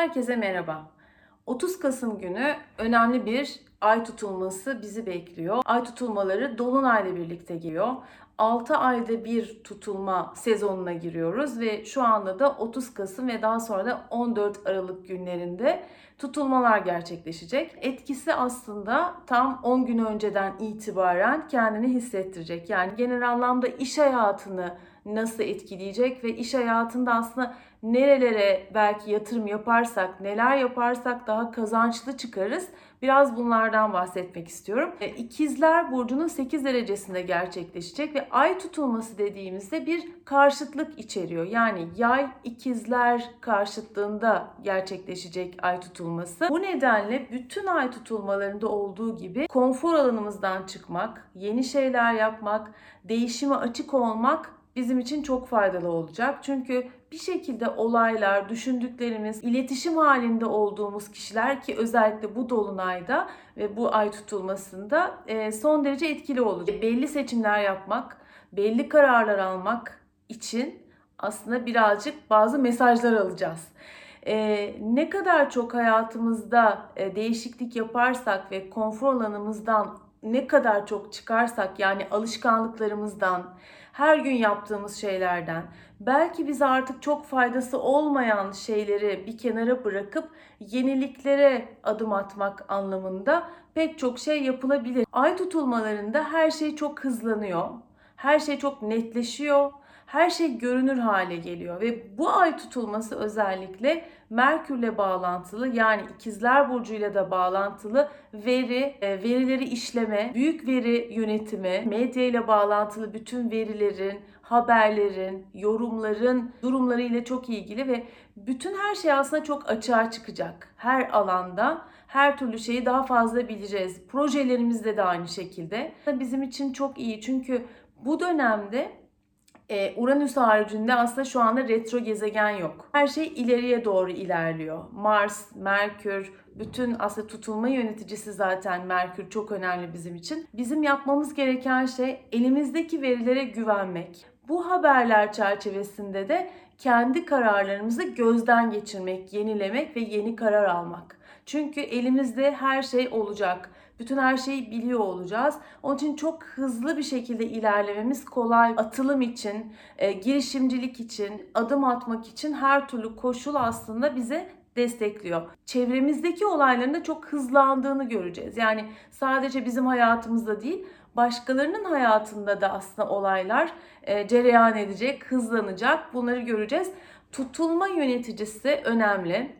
Herkese merhaba. 30 Kasım günü önemli bir ay tutulması bizi bekliyor. Ay tutulmaları dolunayla birlikte geliyor. 6 ayda bir tutulma sezonuna giriyoruz ve şu anda da 30 Kasım ve daha sonra da 14 Aralık günlerinde tutulmalar gerçekleşecek. Etkisi aslında tam 10 gün önceden itibaren kendini hissettirecek. Yani genel anlamda iş hayatını nasıl etkileyecek ve iş hayatında aslında nerelere belki yatırım yaparsak, neler yaparsak daha kazançlı çıkarız. Biraz bunlardan bahsetmek istiyorum. E, İkizler Burcu'nun 8 derecesinde gerçekleşecek ve ay tutulması dediğimizde bir karşıtlık içeriyor. Yani yay ikizler karşıtlığında gerçekleşecek ay tutulması. Bu nedenle bütün ay tutulmalarında olduğu gibi konfor alanımızdan çıkmak, yeni şeyler yapmak, değişime açık olmak bizim için çok faydalı olacak. Çünkü bir şekilde olaylar, düşündüklerimiz, iletişim halinde olduğumuz kişiler ki özellikle bu dolunayda ve bu ay tutulmasında e, son derece etkili olacak. Belli seçimler yapmak, belli kararlar almak için aslında birazcık bazı mesajlar alacağız. Ee, ne kadar çok hayatımızda e, değişiklik yaparsak ve konfor alanımızdan ne kadar çok çıkarsak yani alışkanlıklarımızdan, her gün yaptığımız şeylerden, belki bize artık çok faydası olmayan şeyleri bir kenara bırakıp yeniliklere adım atmak anlamında pek çok şey yapılabilir. Ay tutulmalarında her şey çok hızlanıyor. Her şey çok netleşiyor. Her şey görünür hale geliyor ve bu ay tutulması özellikle Merkürle bağlantılı yani ikizler burcuyla da bağlantılı veri, e, verileri işleme, büyük veri yönetimi, medya ile bağlantılı bütün verilerin, haberlerin, yorumların durumlarıyla çok ilgili ve bütün her şey aslında çok açığa çıkacak. Her alanda her türlü şeyi daha fazla bileceğiz. Projelerimizde de aynı şekilde. Bizim için çok iyi çünkü bu dönemde e, Uranüs haricinde aslında şu anda retro gezegen yok. Her şey ileriye doğru ilerliyor. Mars, Merkür, bütün aslında tutulma yöneticisi zaten Merkür çok önemli bizim için. Bizim yapmamız gereken şey elimizdeki verilere güvenmek. Bu haberler çerçevesinde de kendi kararlarımızı gözden geçirmek, yenilemek ve yeni karar almak. Çünkü elimizde her şey olacak bütün her şeyi biliyor olacağız. Onun için çok hızlı bir şekilde ilerlememiz kolay. Atılım için, e, girişimcilik için, adım atmak için her türlü koşul aslında bize destekliyor. Çevremizdeki olayların da çok hızlandığını göreceğiz. Yani sadece bizim hayatımızda değil, başkalarının hayatında da aslında olaylar e, cereyan edecek, hızlanacak. Bunları göreceğiz. Tutulma yöneticisi önemli.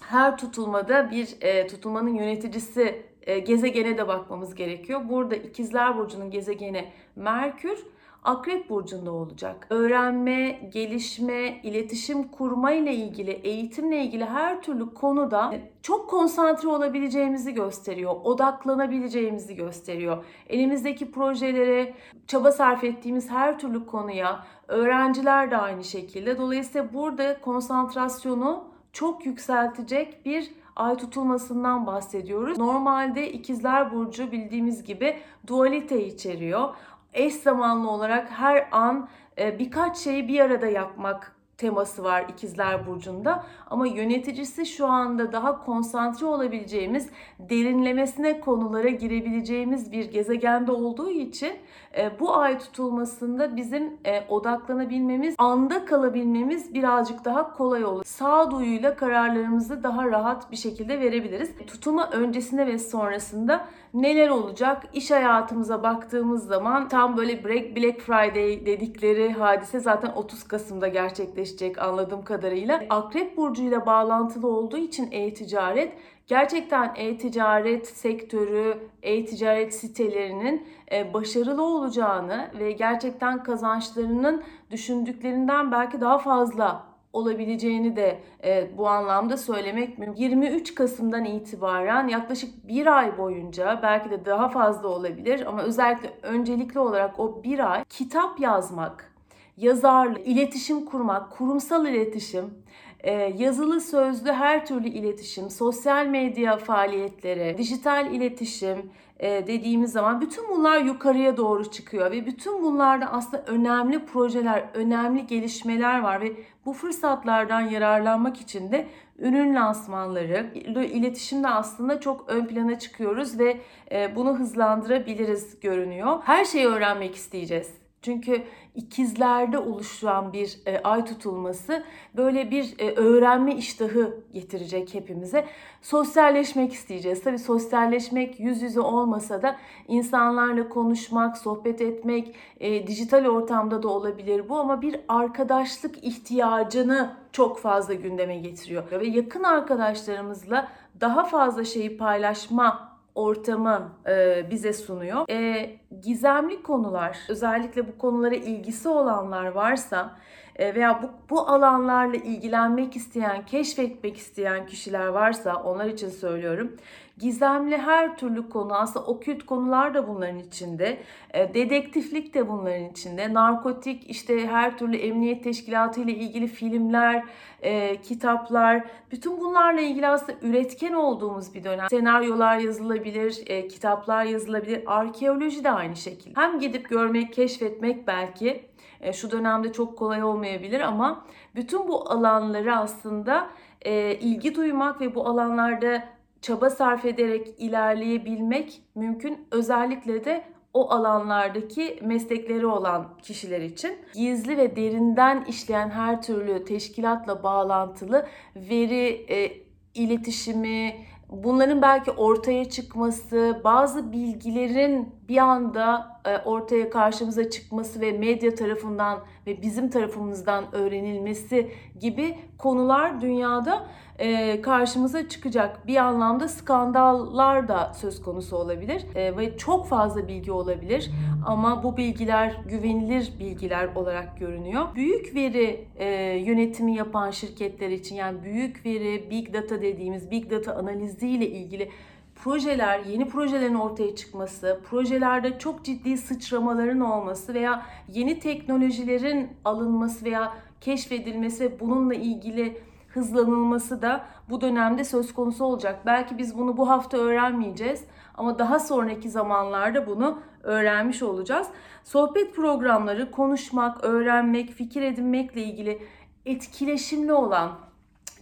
Her tutulmada bir e, tutulmanın yöneticisi gezegene de bakmamız gerekiyor. Burada ikizler burcunun gezegeni Merkür Akrep burcunda olacak. Öğrenme, gelişme, iletişim kurma ile ilgili, eğitimle ilgili her türlü konuda çok konsantre olabileceğimizi gösteriyor. Odaklanabileceğimizi gösteriyor. Elimizdeki projelere, çaba sarf ettiğimiz her türlü konuya, öğrenciler de aynı şekilde. Dolayısıyla burada konsantrasyonu çok yükseltecek bir ay tutulmasından bahsediyoruz. Normalde ikizler burcu bildiğimiz gibi dualite içeriyor. Eş zamanlı olarak her an e, birkaç şeyi bir arada yapmak teması var İkizler Burcu'nda. Ama yöneticisi şu anda daha konsantre olabileceğimiz, derinlemesine konulara girebileceğimiz bir gezegende olduğu için e, bu ay tutulmasında bizim e, odaklanabilmemiz, anda kalabilmemiz birazcık daha kolay olur. Sağduyuyla kararlarımızı daha rahat bir şekilde verebiliriz. Tutulma öncesinde ve sonrasında neler olacak? İş hayatımıza baktığımız zaman tam böyle Black Friday dedikleri hadise zaten 30 Kasım'da gerçekleşecek anladığım kadarıyla. Akrep burcuyla bağlantılı olduğu için e-ticaret gerçekten e-ticaret sektörü, e-ticaret sitelerinin e, başarılı olacağını ve gerçekten kazançlarının düşündüklerinden belki daha fazla olabileceğini de e, bu anlamda söylemek mümkün. 23 Kasım'dan itibaren yaklaşık bir ay boyunca belki de daha fazla olabilir ama özellikle öncelikli olarak o bir ay kitap yazmak, yazarlık, iletişim kurmak, kurumsal iletişim, e, yazılı sözlü her türlü iletişim, sosyal medya faaliyetleri, dijital iletişim dediğimiz zaman bütün bunlar yukarıya doğru çıkıyor ve bütün bunlarda aslında önemli projeler, önemli gelişmeler var ve bu fırsatlardan yararlanmak için de ürün lansmanları, iletişimde aslında çok ön plana çıkıyoruz ve e, bunu hızlandırabiliriz görünüyor. Her şeyi öğrenmek isteyeceğiz. Çünkü ikizlerde oluşan bir e, ay tutulması böyle bir e, öğrenme iştahı getirecek hepimize. Sosyalleşmek isteyeceğiz. Tabii sosyalleşmek yüz yüze olmasa da insanlarla konuşmak, sohbet etmek, e, dijital ortamda da olabilir bu ama bir arkadaşlık ihtiyacını çok fazla gündeme getiriyor. Ve yakın arkadaşlarımızla daha fazla şeyi paylaşma ortamı e, bize sunuyor. E, gizemli konular, özellikle bu konulara ilgisi olanlar varsa veya bu, bu alanlarla ilgilenmek isteyen, keşfetmek isteyen kişiler varsa onlar için söylüyorum. Gizemli her türlü konu aslında okült konular da bunların içinde. E, dedektiflik de bunların içinde. Narkotik işte her türlü emniyet teşkilatı ile ilgili filmler, e, kitaplar bütün bunlarla ilgili aslında üretken olduğumuz bir dönem. Senaryolar yazılabilir, e, kitaplar yazılabilir. Arkeoloji de aynı şekilde. Hem gidip görmek, keşfetmek belki e, şu dönemde çok kolay olmayabilir ama bütün bu alanları aslında e, ilgi duymak ve bu alanlarda çaba sarf ederek ilerleyebilmek mümkün. Özellikle de o alanlardaki meslekleri olan kişiler için gizli ve derinden işleyen her türlü teşkilatla bağlantılı veri e, iletişimi, bunların belki ortaya çıkması, bazı bilgilerin bir anda e, ortaya karşımıza çıkması ve medya tarafından ve bizim tarafımızdan öğrenilmesi gibi konular dünyada e, karşımıza çıkacak. Bir anlamda skandallar da söz konusu olabilir e, ve çok fazla bilgi olabilir ama bu bilgiler güvenilir bilgiler olarak görünüyor. Büyük veri yönetimi yapan şirketler için yani büyük veri, big data dediğimiz big data analiziyle ilgili projeler, yeni projelerin ortaya çıkması, projelerde çok ciddi sıçramaların olması veya yeni teknolojilerin alınması veya keşfedilmesi bununla ilgili hızlanılması da bu dönemde söz konusu olacak. Belki biz bunu bu hafta öğrenmeyeceğiz ama daha sonraki zamanlarda bunu öğrenmiş olacağız. Sohbet programları konuşmak, öğrenmek, fikir edinmekle ilgili etkileşimli olan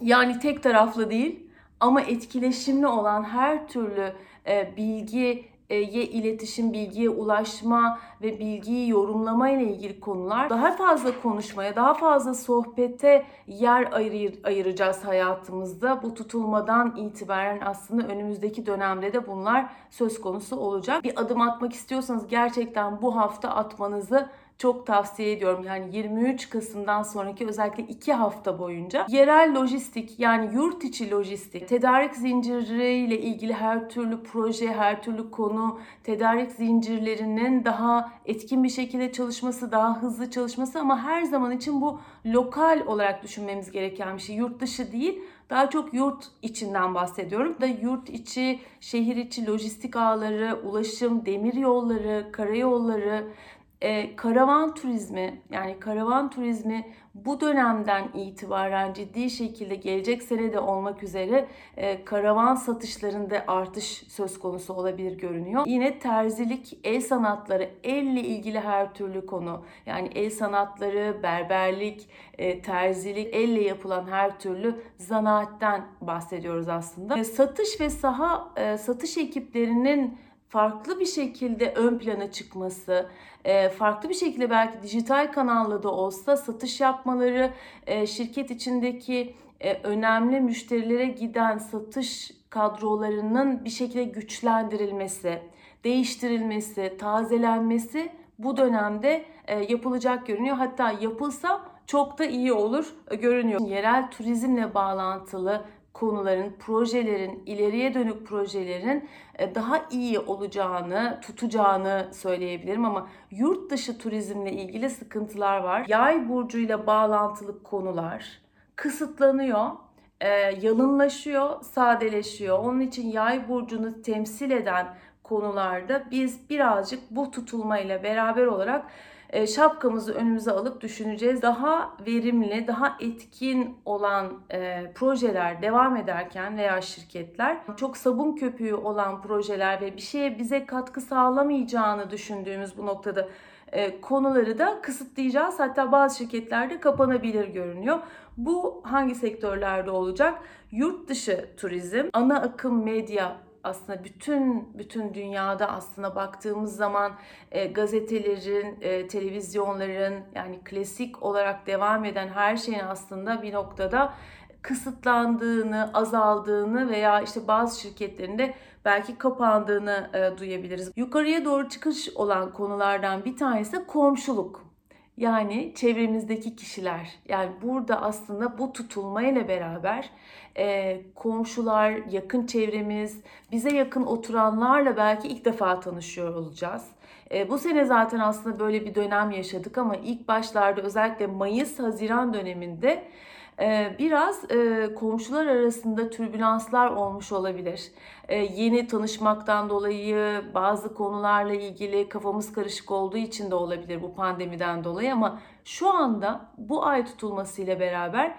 yani tek taraflı değil ama etkileşimli olan her türlü e, bilgiye iletişim, bilgiye ulaşma ve bilgiyi yorumlama ile ilgili konular daha fazla konuşmaya, daha fazla sohbete yer ayır, ayıracağız hayatımızda. Bu tutulmadan itibaren aslında önümüzdeki dönemde de bunlar söz konusu olacak. Bir adım atmak istiyorsanız gerçekten bu hafta atmanızı çok tavsiye ediyorum. Yani 23 Kasım'dan sonraki özellikle 2 hafta boyunca yerel lojistik yani yurt içi lojistik, tedarik zinciriyle ilgili her türlü proje, her türlü konu, tedarik zincirlerinin daha etkin bir şekilde çalışması, daha hızlı çalışması ama her zaman için bu lokal olarak düşünmemiz gereken bir şey. Yurt dışı değil, daha çok yurt içinden bahsediyorum. Da yurt içi, şehir içi lojistik ağları, ulaşım, demir yolları, karayolları, e, karavan turizmi yani karavan turizmi bu dönemden itibaren ciddi şekilde gelecek senede olmak üzere e, karavan satışlarında artış söz konusu olabilir görünüyor. Yine terzilik, el sanatları, elle ilgili her türlü konu yani el sanatları, berberlik, e, terzilik, elle yapılan her türlü zanaatten bahsediyoruz aslında. Satış ve saha satış ekiplerinin farklı bir şekilde ön plana çıkması, e, farklı bir şekilde belki dijital kanalla da olsa satış yapmaları, e, şirket içindeki e, önemli müşterilere giden satış kadrolarının bir şekilde güçlendirilmesi, değiştirilmesi, tazelenmesi bu dönemde yapılacak görünüyor. Hatta yapılsa çok da iyi olur görünüyor. Yerel turizmle bağlantılı konuların, projelerin, ileriye dönük projelerin e, daha iyi olacağını, tutacağını söyleyebilirim ama yurt dışı turizmle ilgili sıkıntılar var. Yay burcuyla bağlantılı konular kısıtlanıyor, e, yalınlaşıyor, sadeleşiyor. Onun için yay burcunu temsil eden konularda biz birazcık bu tutulmayla beraber olarak şapkamızı önümüze alıp düşüneceğiz. Daha verimli, daha etkin olan e, projeler devam ederken veya şirketler çok sabun köpüğü olan projeler ve bir şeye bize katkı sağlamayacağını düşündüğümüz bu noktada e, konuları da kısıtlayacağız. Hatta bazı şirketlerde kapanabilir görünüyor. Bu hangi sektörlerde olacak? Yurt dışı turizm, ana akım medya aslında bütün bütün dünyada aslında baktığımız zaman e, gazetelerin, e, televizyonların yani klasik olarak devam eden her şeyin aslında bir noktada kısıtlandığını, azaldığını veya işte bazı şirketlerinde belki kapandığını e, duyabiliriz. Yukarıya doğru çıkış olan konulardan bir tanesi komşuluk. Yani çevremizdeki kişiler. Yani burada aslında bu tutulmayla beraber e, komşular, yakın çevremiz, bize yakın oturanlarla belki ilk defa tanışıyor olacağız. E, bu sene zaten aslında böyle bir dönem yaşadık ama ilk başlarda özellikle Mayıs-Haziran döneminde biraz e, komşular arasında türbülanslar olmuş olabilir. Ee, yeni tanışmaktan dolayı bazı konularla ilgili kafamız karışık olduğu için de olabilir bu pandemiden dolayı ama şu anda bu ay tutulmasıyla beraber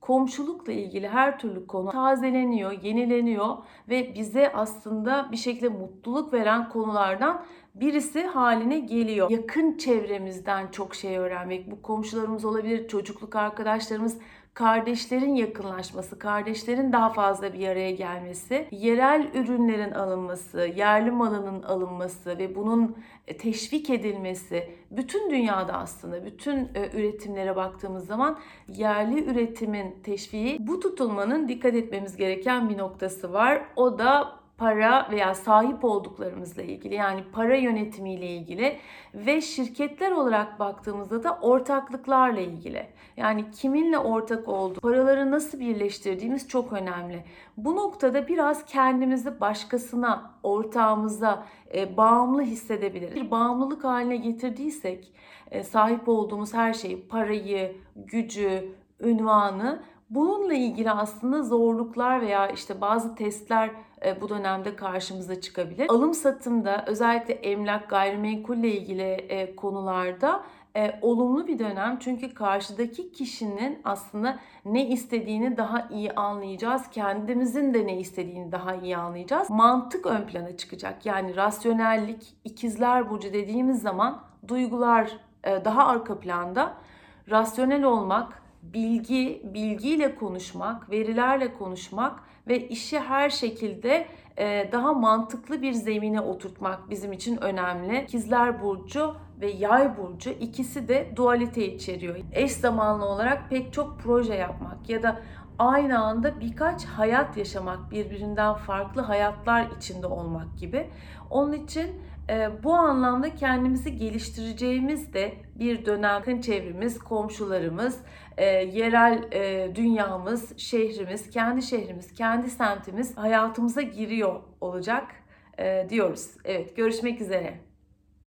komşulukla ilgili her türlü konu tazeleniyor, yenileniyor ve bize aslında bir şekilde mutluluk veren konulardan birisi haline geliyor. Yakın çevremizden çok şey öğrenmek, bu komşularımız olabilir, çocukluk arkadaşlarımız, kardeşlerin yakınlaşması, kardeşlerin daha fazla bir araya gelmesi, yerel ürünlerin alınması, yerli malının alınması ve bunun e, teşvik edilmesi bütün dünyada aslında bütün e, üretimlere baktığımız zaman yerli üretimin teşviği bu tutulmanın dikkat etmemiz gereken bir noktası var. O da para veya sahip olduklarımızla ilgili yani para yönetimiyle ilgili ve şirketler olarak baktığımızda da ortaklıklarla ilgili. Yani kiminle ortak olduğu, paraları nasıl birleştirdiğimiz çok önemli. Bu noktada biraz kendimizi başkasına, ortağımıza e, bağımlı hissedebiliriz. Bir bağımlılık haline getirdiysek e, sahip olduğumuz her şeyi, parayı, gücü, ünvanı Bununla ilgili aslında zorluklar veya işte bazı testler e, bu dönemde karşımıza çıkabilir. Alım satımda özellikle emlak, gayrimenkulle ilgili e, konularda e, olumlu bir dönem. Çünkü karşıdaki kişinin aslında ne istediğini daha iyi anlayacağız. Kendimizin de ne istediğini daha iyi anlayacağız. Mantık ön plana çıkacak. Yani rasyonellik, ikizler burcu dediğimiz zaman duygular daha arka planda. Rasyonel olmak, bilgi, bilgiyle konuşmak, verilerle konuşmak ve işi her şekilde e, daha mantıklı bir zemine oturtmak bizim için önemli. İkizler Burcu ve Yay Burcu ikisi de dualite içeriyor. Eş zamanlı olarak pek çok proje yapmak ya da aynı anda birkaç hayat yaşamak, birbirinden farklı hayatlar içinde olmak gibi. Onun için bu anlamda kendimizi geliştireceğimiz de bir dönem çevremiz, komşularımız, e, yerel e, dünyamız, şehrimiz, kendi şehrimiz, kendi semtimiz hayatımıza giriyor olacak e, diyoruz. Evet görüşmek üzere.